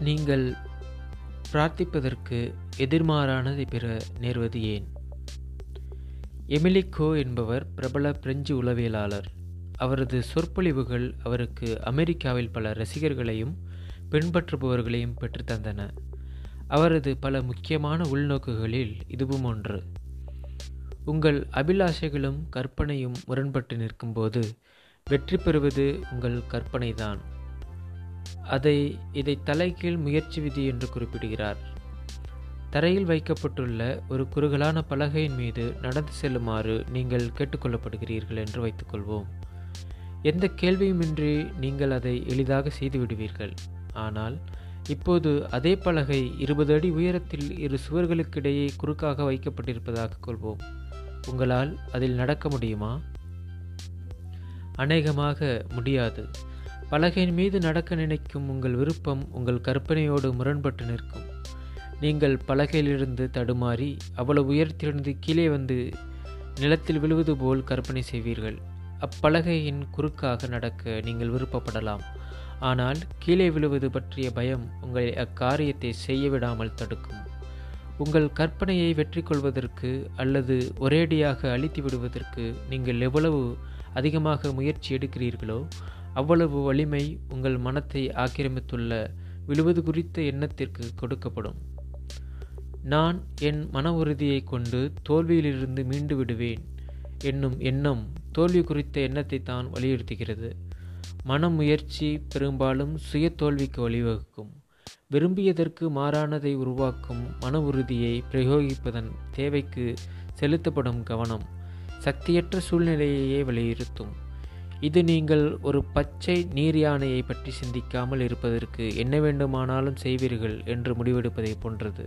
நீங்கள் பிரார்த்திப்பதற்கு எதிர்மாறானதை பெற நேர்வது ஏன்? எமிலி கோ என்பவர் பிரபல பிரெஞ்சு உளவியலாளர். அவரது சொற்பொழிவுகள் அவருக்கு அமெரிக்காவில் பல ரசிகர்களையும் பின்பற்றுபவர்களையும் பெற்றுத்தந்தன. அவரது பல முக்கியமான உள்நோக்குகளில் இதுவும் ஒன்று. உங்கள் அபிலாஷைகளும் கற்பனையும் முரண்பட்டு நிற்கும்போது வெற்றி பெறுவது உங்கள் கற்பனைதான். அதை இதை தலைகீழ் முயற்சி விதி என்று குறிப்பிடுகிறார். தரையில் வைக்கப்பட்டுள்ள ஒரு குறுகலான பலகையின் மீது நடந்து செல்லுமாறு நீங்கள் கேட்டுக்கொள்ளப்படுகிறீர்கள் என்று வைத்துக்கொள்வோம். எந்த கேள்வியுமின்றி நீங்கள் அதை எளிதாக செய்துவிடுவீர்கள் ஆனால் இப்போது அதே பலகை இருபது அடி உயரத்தில் இரு சுவர்களுக்கிடையே குறுக்காக வைக்கப்பட்டிருப்பதாக கொள்வோம். உங்களால் அதில் நடக்க முடியுமா? அநேகமாக முடியாது. பலகையின் மீது நடக்க நினைக்கும் உங்கள் விருப்பம் உங்கள் கற்பனையோடு முரண்பட்டு நிற்கும். நீங்கள் பலகையிலிருந்து தடுமாறி அவ்வளவு உயரத்திலிருந்து கீழே வந்து நிலத்தில் விழுவது போல் கற்பனை செய்வீர்கள். அப்பலகையின் குறுக்காக நடக்க நீங்கள் விருப்பப்படலாம். ஆனால் கீழே விழுவது பற்றிய பயம் உங்களை அக்காரியத்தை செய்ய விடாமல் தடுக்கும். உங்கள் கற்பனையை வெற்றி கொள்வதற்கு அல்லது ஒரேடியாக அழித்து விடுவதற்கு நீங்கள் எவ்வளவு அதிகமாக முயற்சி எடுக்கிறீர்களோ அவ்வளவு வலிமை உங்கள் மனத்தை ஆக்கிரமித்துள்ள விழுவது குறித்த எண்ணத்திற்கு கொடுக்கப்படும். நான் என் மன உறுதியை கொண்டு தோல்வியிலிருந்து மீண்டு விடுவேன். என்னும் எண்ணம் தோல்வி குறித்த எண்ணத்தை தான் வலியுறுத்துகிறது. மன முயற்சி பெரும்பாலும் சுய தோல்விக்கு வழிவகுக்கும். விரும்பியதற்கு மாறானதை உருவாக்கும் மன உறுதியை பிரயோகிப்பதன் தேவைக்கு செலுத்தப்படும் கவனம் சக்தியற்ற சூழ்நிலையையே வலியுறுத்தும். இது நீங்கள் ஒரு பச்சை நீர் யானையை பற்றி சிந்திக்காமல் இருப்பதற்கு என்ன வேண்டுமானாலும் செய்வீர்கள் என்று முடிவெடுப்பதை போன்றது.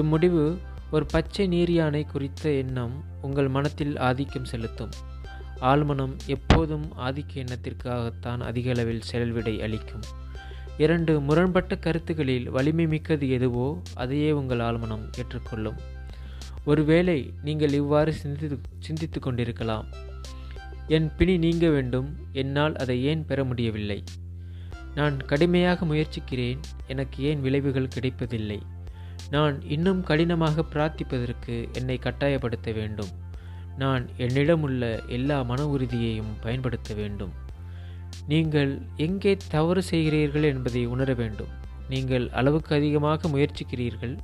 இம்முடிவு ஒரு பச்சை நீர் யானை குறித்த எண்ணம் உங்கள் மனத்தில் ஆதிக்கம் செலுத்தும். ஆழ்மனம் எப்போதும் ஆதிக்க எண்ணத்திற்காகத்தான் அதிக அளவில் செயல்விடை அளிக்கும். இரண்டு முரண்பட்ட கருத்துகளில் வலிமை மிக்கது எதுவோ அதையே உங்கள் ஆழ்மனம் ஏற்றுக்கொள்ளும். ஒருவேளை நீங்கள் இவ்வாறு சிந்தித்து சிந்தித்து கொண்டிருக்கலாம். என் பிணி நீங்க வேண்டும் என்னால் அதை ஏன் பெற முடியவில்லை? நான் கடுமையாக முயற்சிக்கிறேன் எனக்கு ஏன் விளைவுகள் கிடைப்பதில்லை? நான் இன்னும் கடினமாக பிரார்த்திப்பதற்கு என்னை கட்டாயப்படுத்த வேண்டும். நான் என்னிடமுள்ள எல்லா மன உறுதியையும் பயன்படுத்த வேண்டும். நீங்கள் எங்கே தவறு செய்கிறீர்கள் என்பதை உணர வேண்டும். நீங்கள் அளவுக்கு அதிகமாக முயற்சிக்கிறீர்கள்.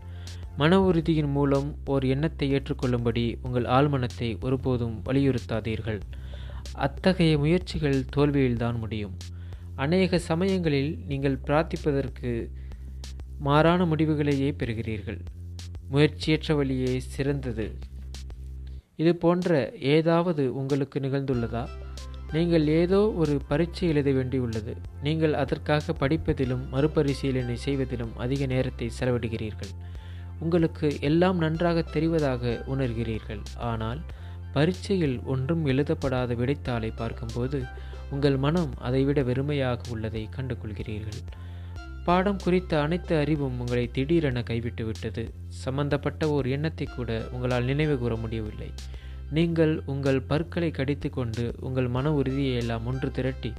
மன உறுதியின் மூலம் ஓர் எண்ணத்தை ஏற்றுக்கொள்ளும்படி உங்கள் ஆழ்மனத்தை ஒருபோதும் வலியுறுத்தாதீர்கள். அத்தகைய முயற்சிகள் தோல்வியில்தான் முடியும். அநேக சமயங்களில் நீங்கள் பிரார்த்திப்பதற்கு மாறான முடிவுகளையே பெறுகிறீர்கள். முயற்சியற்ற வழியே சிறந்தது. இது போன்ற ஏதாவது உங்களுக்கு நிகழ்ந்துள்ளதா? நீங்கள் ஏதோ ஒரு பரீட்சை எழுத வேண்டியுள்ளது. நீங்கள் அதற்காக படிப்பதிலும் மறுபரிசீலனை செய்வதிலும் அதிக நேரத்தை செலவிடுகிறீர்கள். உங்களுக்கு எல்லாம் நன்றாக தெரிவதாக உணர்கிறீர்கள். ஆனால் பரீட்சையில் ஒன்றும் எழுதப்படாத விடைத்தாளை பார்க்கும்போது உங்கள் மனம் அதைவிட வெறுமையாக உள்ளதை கண்டுகொள்கிறீர்கள். பாடம் குறித்த அனைத்து அறிவும் உங்களை திடீரென கைவிட்டு விட்டது. சம்பந்தப்பட்ட ஒரு எண்ணத்தை கூட உங்களால் நினைவு கூற முடியவில்லை. நீங்கள் உங்கள் பற்களை கடித்து கொண்டு உங்கள் மன உறுதியை எல்லாம் ஒன்று திரட்டி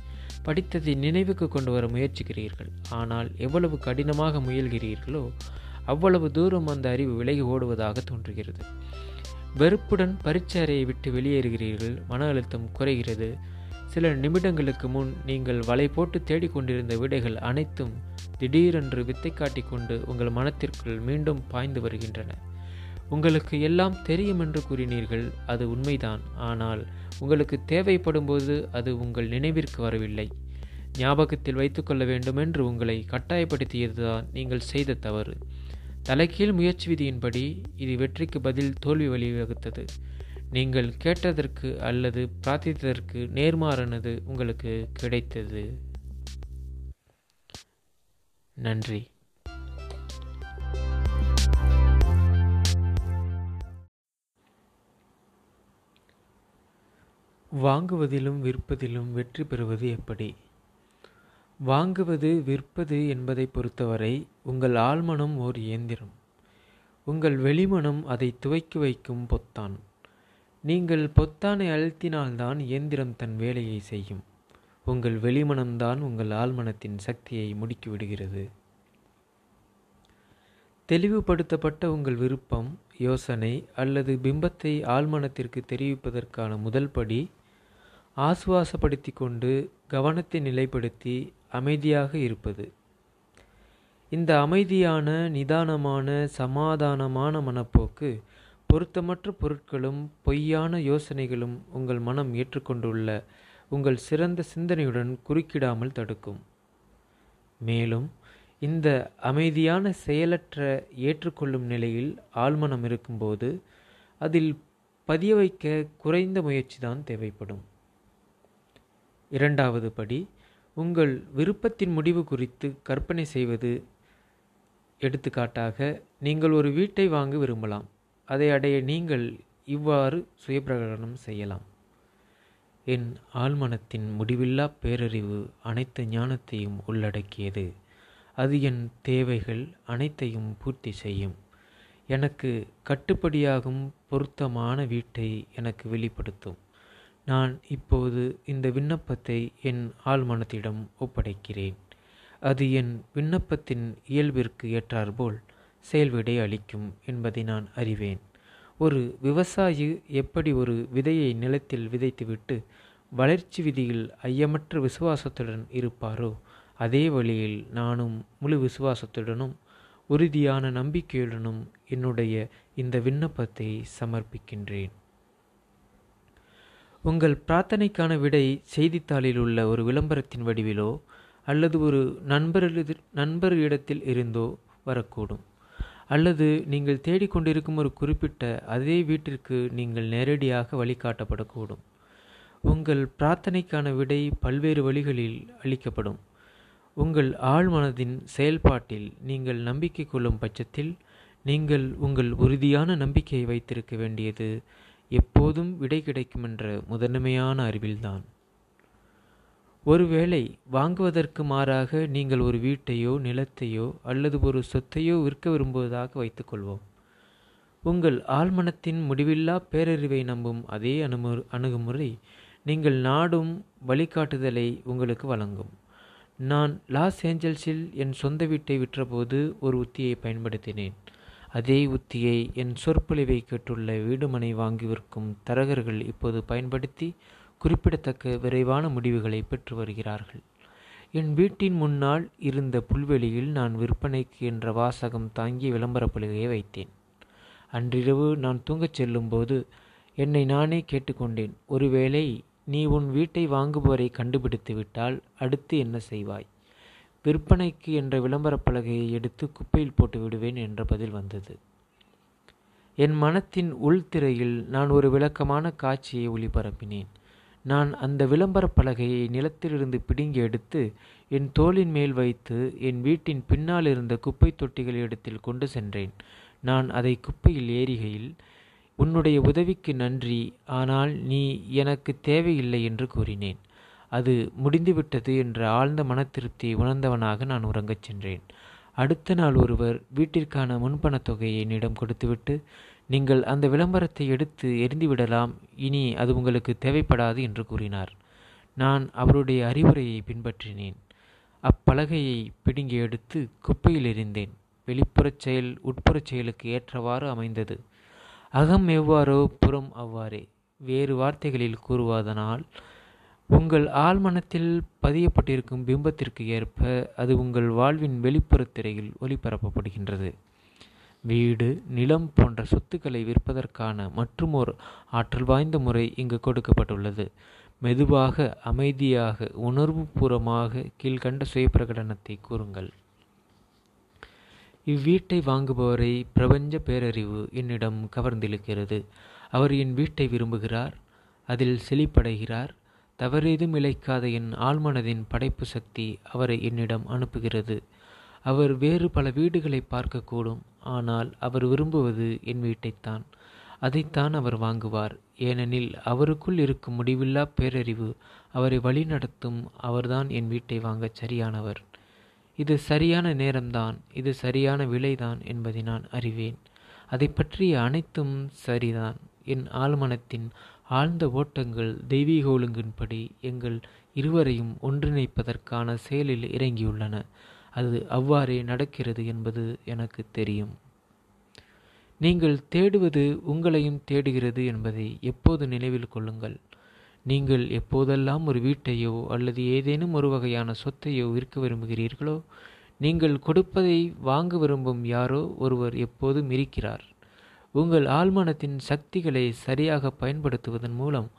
படித்ததை நினைவுக்கு கொண்டு வர முயற்சிக்கிறீர்கள். ஆனால் எவ்வளவு கடினமாக முயல்கிறீர்களோ அவ்வளவு தூரம் அந்த அறிவு விலகி ஓடுவதாக தோன்றுகிறது. வெறுப்புடன் பரீட்சை அறையை விட்டு வெளியேறுகிறீர்கள். மன அழுத்தம் குறைகிறது. சில நிமிடங்களுக்கு முன் நீங்கள் வலை போட்டு தேடிக்கொண்டிருந்த விடைகள் அனைத்தும் திடீரென்று வித்தை காட்டிக்கொண்டு உங்கள் மனத்திற்குள் மீண்டும் பாய்ந்து வருகின்றன. உங்களுக்கு எல்லாம் தெரியும் என்று கூறினீர்கள் அது உண்மைதான். ஆனால் உங்களுக்கு தேவைப்படும் போது அது உங்கள் நினைவிற்கு வரவில்லை. ஞாபகத்தில் வைத்துக்கொள்ள வேண்டும் என்று உங்களை கட்டாயப்படுத்தியதுதான் நீங்கள் செய்த தவறு. தலைகீழ் முயற்சி விதியின்படி இது வெற்றிக்கு பதில் தோல்வி வழிவகுத்தது. நீங்கள் கேட்டதற்கு அல்லது பிரார்த்தித்ததற்கு நேர்மாறானது உங்களுக்கு கிடைத்தது. நன்றி. வாங்குவதிலும் விற்பதிலும் வெற்றி பெறுவது எப்படி? வாங்குவது விற்பது என்பதை பொறுத்தவரை உங்கள் ஆழ்மனம் ஓர் இயந்திரம். உங்கள் வெளிமனம் அதை துவைக்கி வைக்கும் பொத்தான். நீங்கள் பொத்தானை அழுத்தினால்தான் இயந்திரம் தன் வேலையை செய்யும். உங்கள் வெளிமனம்தான் உங்கள் ஆழ்மனத்தின் சக்தியை முடுக்கிவிடுகிறது. தெளிவுபடுத்தப்பட்ட உங்கள் விருப்பம் யோசனை அல்லது பிம்பத்தை ஆழ்மனத்திற்கு தெரிவிப்பதற்கான முதல் படி ஆசுவாசப்படுத்தி கொண்டு கவனத்தை நிலைப்படுத்தி அமைதியாக இருப்பது. இந்த அமைதியான நிதானமான சமாதானமான மனப்போக்கு பொருத்தமற்ற பொருட்களும் பொய்யான யோசனைகளும் உங்கள் மனம் ஏற்றுக்கொண்டுள்ள உங்கள் சிறந்த சிந்தனையுடன் குறுக்கிடாமல் தடுக்கும். மேலும் இந்த அமைதியான செயலற்ற ஏற்றுக்கொள்ளும் நிலையில் ஆழ்மனம் இருக்கும்போது அதில் பதிய வைக்க குறைந்த முயற்சி தான் தேவைப்படும். இரண்டாவது படி உங்கள் விருப்பத்தின் முடிவு குறித்து கற்பனை செய்வது. எடுத்துக்காட்டாக நீங்கள் ஒரு வீட்டை வாங்க விரும்பலாம். அதை அடைய நீங்கள் இவ்வாறு சுயப்பிரகடனம் செய்யலாம். என் ஆழ்மனத்தின் முடிவில்லா பேரறிவு அனைத்து ஞானத்தையும் உள்ளடக்கியது. அது என் தேவைகள் அனைத்தையும் பூர்த்தி செய்யும். எனக்கு கட்டுப்படியாகும் பொருத்தமான வீட்டை எனக்கு வெளிப்படுத்தும். நான் இப்போது இந்த விண்ணப்பத்தை என் ஆழ்மனத்திடம் ஒப்படைக்கிறேன். அது என் விண்ணப்பத்தின் இயல்பிற்கு ஏற்றாற்போல் செயல்விடை அளிக்கும் என்பதை நான் அறிவேன். ஒரு விவசாயி எப்படி ஒரு விதையை நிலத்தில் விதைத்துவிட்டு வளர்ச்சி விதியில் ஐயமற்ற விசுவாசத்துடன் இருப்பாரோ அதே வழியில் நானும் முழு விசுவாசத்துடனும் உறுதியான நம்பிக்கையுடனும் என்னுடைய இந்த விண்ணப்பத்தை சமர்ப்பிக்கின்றேன். உங்கள் பிரார்த்தனைக்கான விடை செய்தித்தாளில் உள்ள ஒரு விளம்பரத்தின் வடிவிலோ அல்லது ஒரு நண்பர் நண்பர் இடத்தில் இருந்தோ வரக்கூடும். அல்லது நீங்கள் தேடிக்கொண்டிருக்கும் ஒரு குறிப்பிட்ட அதே வீட்டிற்கு நீங்கள் நேரடியாக வழிகாட்டப்படக்கூடும். உங்கள் பிரார்த்தனைக்கான விடை பல்வேறு வழிகளில் அளிக்கப்படும். உங்கள் ஆழ்மனதின் செயல்பாட்டில் நீங்கள் நம்பிக்கை கொள்ளும் பட்சத்தில் நீங்கள் உங்கள் உறுதியான நம்பிக்கையை வைத்திருக்க வேண்டியது எப்போதும் விடை கிடைக்கும் என்ற முதன்மையான அறிவில்தான். ஒருவேளை வாங்குவதற்கு மாறாக நீங்கள் ஒரு வீட்டையோ நிலத்தையோ அல்லது ஒரு சொத்தையோ விற்க விரும்புவதாக வைத்துக்கொள்வோம். உங்கள் ஆழ்மனத்தின் முடிவில்லா பேரறிவை நம்பும் அதே அணுமு அணுகுமுறை நீங்கள் நாடும் வழிகாட்டுதலை உங்களுக்கு வழங்கும். நான் லாஸ் ஏஞ்சல்ஸில் என் சொந்த வீட்டை விற்றபோது ஒரு உத்தியை பயன்படுத்தினேன். அதே உத்தியை என் சொற்பொழிவை கேட்டுள்ள வீடுமனை வாங்கி விற்கும் தரகர்கள் இப்போது பயன்படுத்தி குறிப்பிடத்தக்க விரைவான முடிவுகளை பெற்று வருகிறார்கள். என் வீட்டின் முன்னால் இருந்த புல்வெளியில் நான் விற்பனைக்கு என்ற வாசகம் தாங்கிய விளம்பர பலகையை வைத்தேன். அன்றிரவு நான் தூங்கச் செல்லும்போது என்னை நானே கேட்டுக்கொண்டேன் ஒருவேளை நீ உன் வீட்டை வாங்குபவரை கண்டுபிடித்து விட்டால் அடுத்து என்ன செய்வாய்? விற்பனைக்கு என்ற விளம்பரப் பலகையை எடுத்து குப்பையில் போட்டு விடுவேன் என்ற பதில் வந்தது. என் மனத்தின் உள்திரையில் நான் ஒரு விளக்கமான காட்சியை ஒளிபரப்பினேன். நான் அந்த விளம்பரப் பலகையை நிலத்திலிருந்து பிடுங்கி எடுத்து என் தோளின் மேல் வைத்து என் வீட்டின் பின்னால் இருந்த குப்பை தொட்டிகள் இடத்தில் கொண்டு சென்றேன். நான் அதை குப்பையில் ஏறிகையில் உன்னுடைய உதவிக்கு நன்றி. ஆனால் நீ எனக்கு தேவையில்லை என்று கூறினேன். அது முடிந்துவிட்டது என்ற ஆழ்ந்த மனத்திருப்தியை உணர்ந்தவனாக நான் உறங்கச் சென்றேன். அடுத்த நாள் ஒருவர் வீட்டிற்கான முன்பணத் தொகையை என்னிடம் கொடுத்துவிட்டு நீங்கள் அந்த விளம்பரத்தை எடுத்து எரிந்துவிடலாம் இனி அது உங்களுக்கு தேவைப்படாது என்று கூறினார். நான் அவருடைய அறிவுரையை பின்பற்றினேன். அப்பலகையை பிடுங்கி எடுத்து குப்பையில் எறிந்தேன். வெளிப்புறச் செயல் உட்புறச் செயலுக்கு ஏற்றவாறு அமைந்தது. அகம் எவ்வாறோ புறம் அவ்வாறே. வேறு வார்த்தைகளில் கூறுவதனால் உங்கள் ஆழ்மனத்தில் பதியப்பட்டிருக்கும் பிம்பத்திற்கு ஏற்ப அது உங்கள் வாழ்வின் வெளிப்புறத் திரையில் ஒளிபரப்பப்படுகின்றது. வீடு நிலம் போன்ற சொத்துக்களை விற்பதற்கான மற்றுமோர் ஆற்றல் வாய்ந்த முறை இங்கு கொடுக்கப்பட்டுள்ளது. மெதுவாக அமைதியாக உணர்வுபூர்வமாக கீழ்கண்ட சுயப்பிரகடனத்தை கூறுங்கள். இவ்வீட்டை வாங்குபவரை பிரபஞ்ச பேரறிவு என்னிடம் கவர்ந்திழுக்கிறது. அவர் என் வீட்டை விரும்புகிறார் அதில் செழிப்படைகிறார் தவறேதும் இழைக்காத என் ஆழ்மனதின் படைப்பு சக்தி அவரை என்னிடம் அனுப்புகிறது. அவர் வேறு பல வீடுகளை பார்க்கக்கூடும். ஆனால் அவர் விரும்புவது என் வீட்டைத்தான். அதைத்தான் அவர் வாங்குவார். ஏனெனில் அவருக்குள் இருக்கும் முடிவில்லா பேரறிவு அவரை வழிநடத்தும் அவர்தான் என் வீட்டை வாங்க சரியானவர். இது சரியான நேரம்தான். இது சரியான விலைதான் என்பதை நான் அறிவேன். அதை பற்றிய அனைத்தும் சரிதான். என் ஆழ்மனத்தின் ஆழ்ந்த ஓட்டங்கள் தெய்வீக ஒழுங்கின்படி எங்கள் இருவரையும் ஒன்றிணைப்பதற்கான செயலில் இறங்கியுள்ளன. அது அவ்வாறே நடக்கிறது என்பது எனக்கு தெரியும். நீங்கள் தேடுவது உங்களையும் தேடுகிறது என்பதை எப்போது நினைவில் கொள்ளுங்கள். நீங்கள் எப்போதெல்லாம் ஒரு வீட்டையோ அல்லது ஏதேனும் ஒரு வகையான சொத்தையோ விற்க விரும்புகிறீர்களோ நீங்கள் கொடுப்பதை வாங்க விரும்பும் யாரோ ஒருவர் எப்போதும் இருக்கிறார். உங்கள் ஆழ்மனத்தின் சக்திகளை சரியாக பயன்படுத்துவதன் மூலம்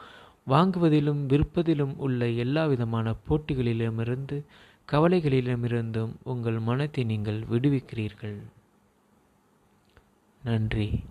வாங்குவதிலும் விற்பதிலும் உள்ள எல்லா விதமான போட்டிகளிலுமிருந்து கவலைகளிலுமிருந்தும் உங்கள் மனத்தை நீங்கள் விடுவிக்கிறீர்கள். நன்றி.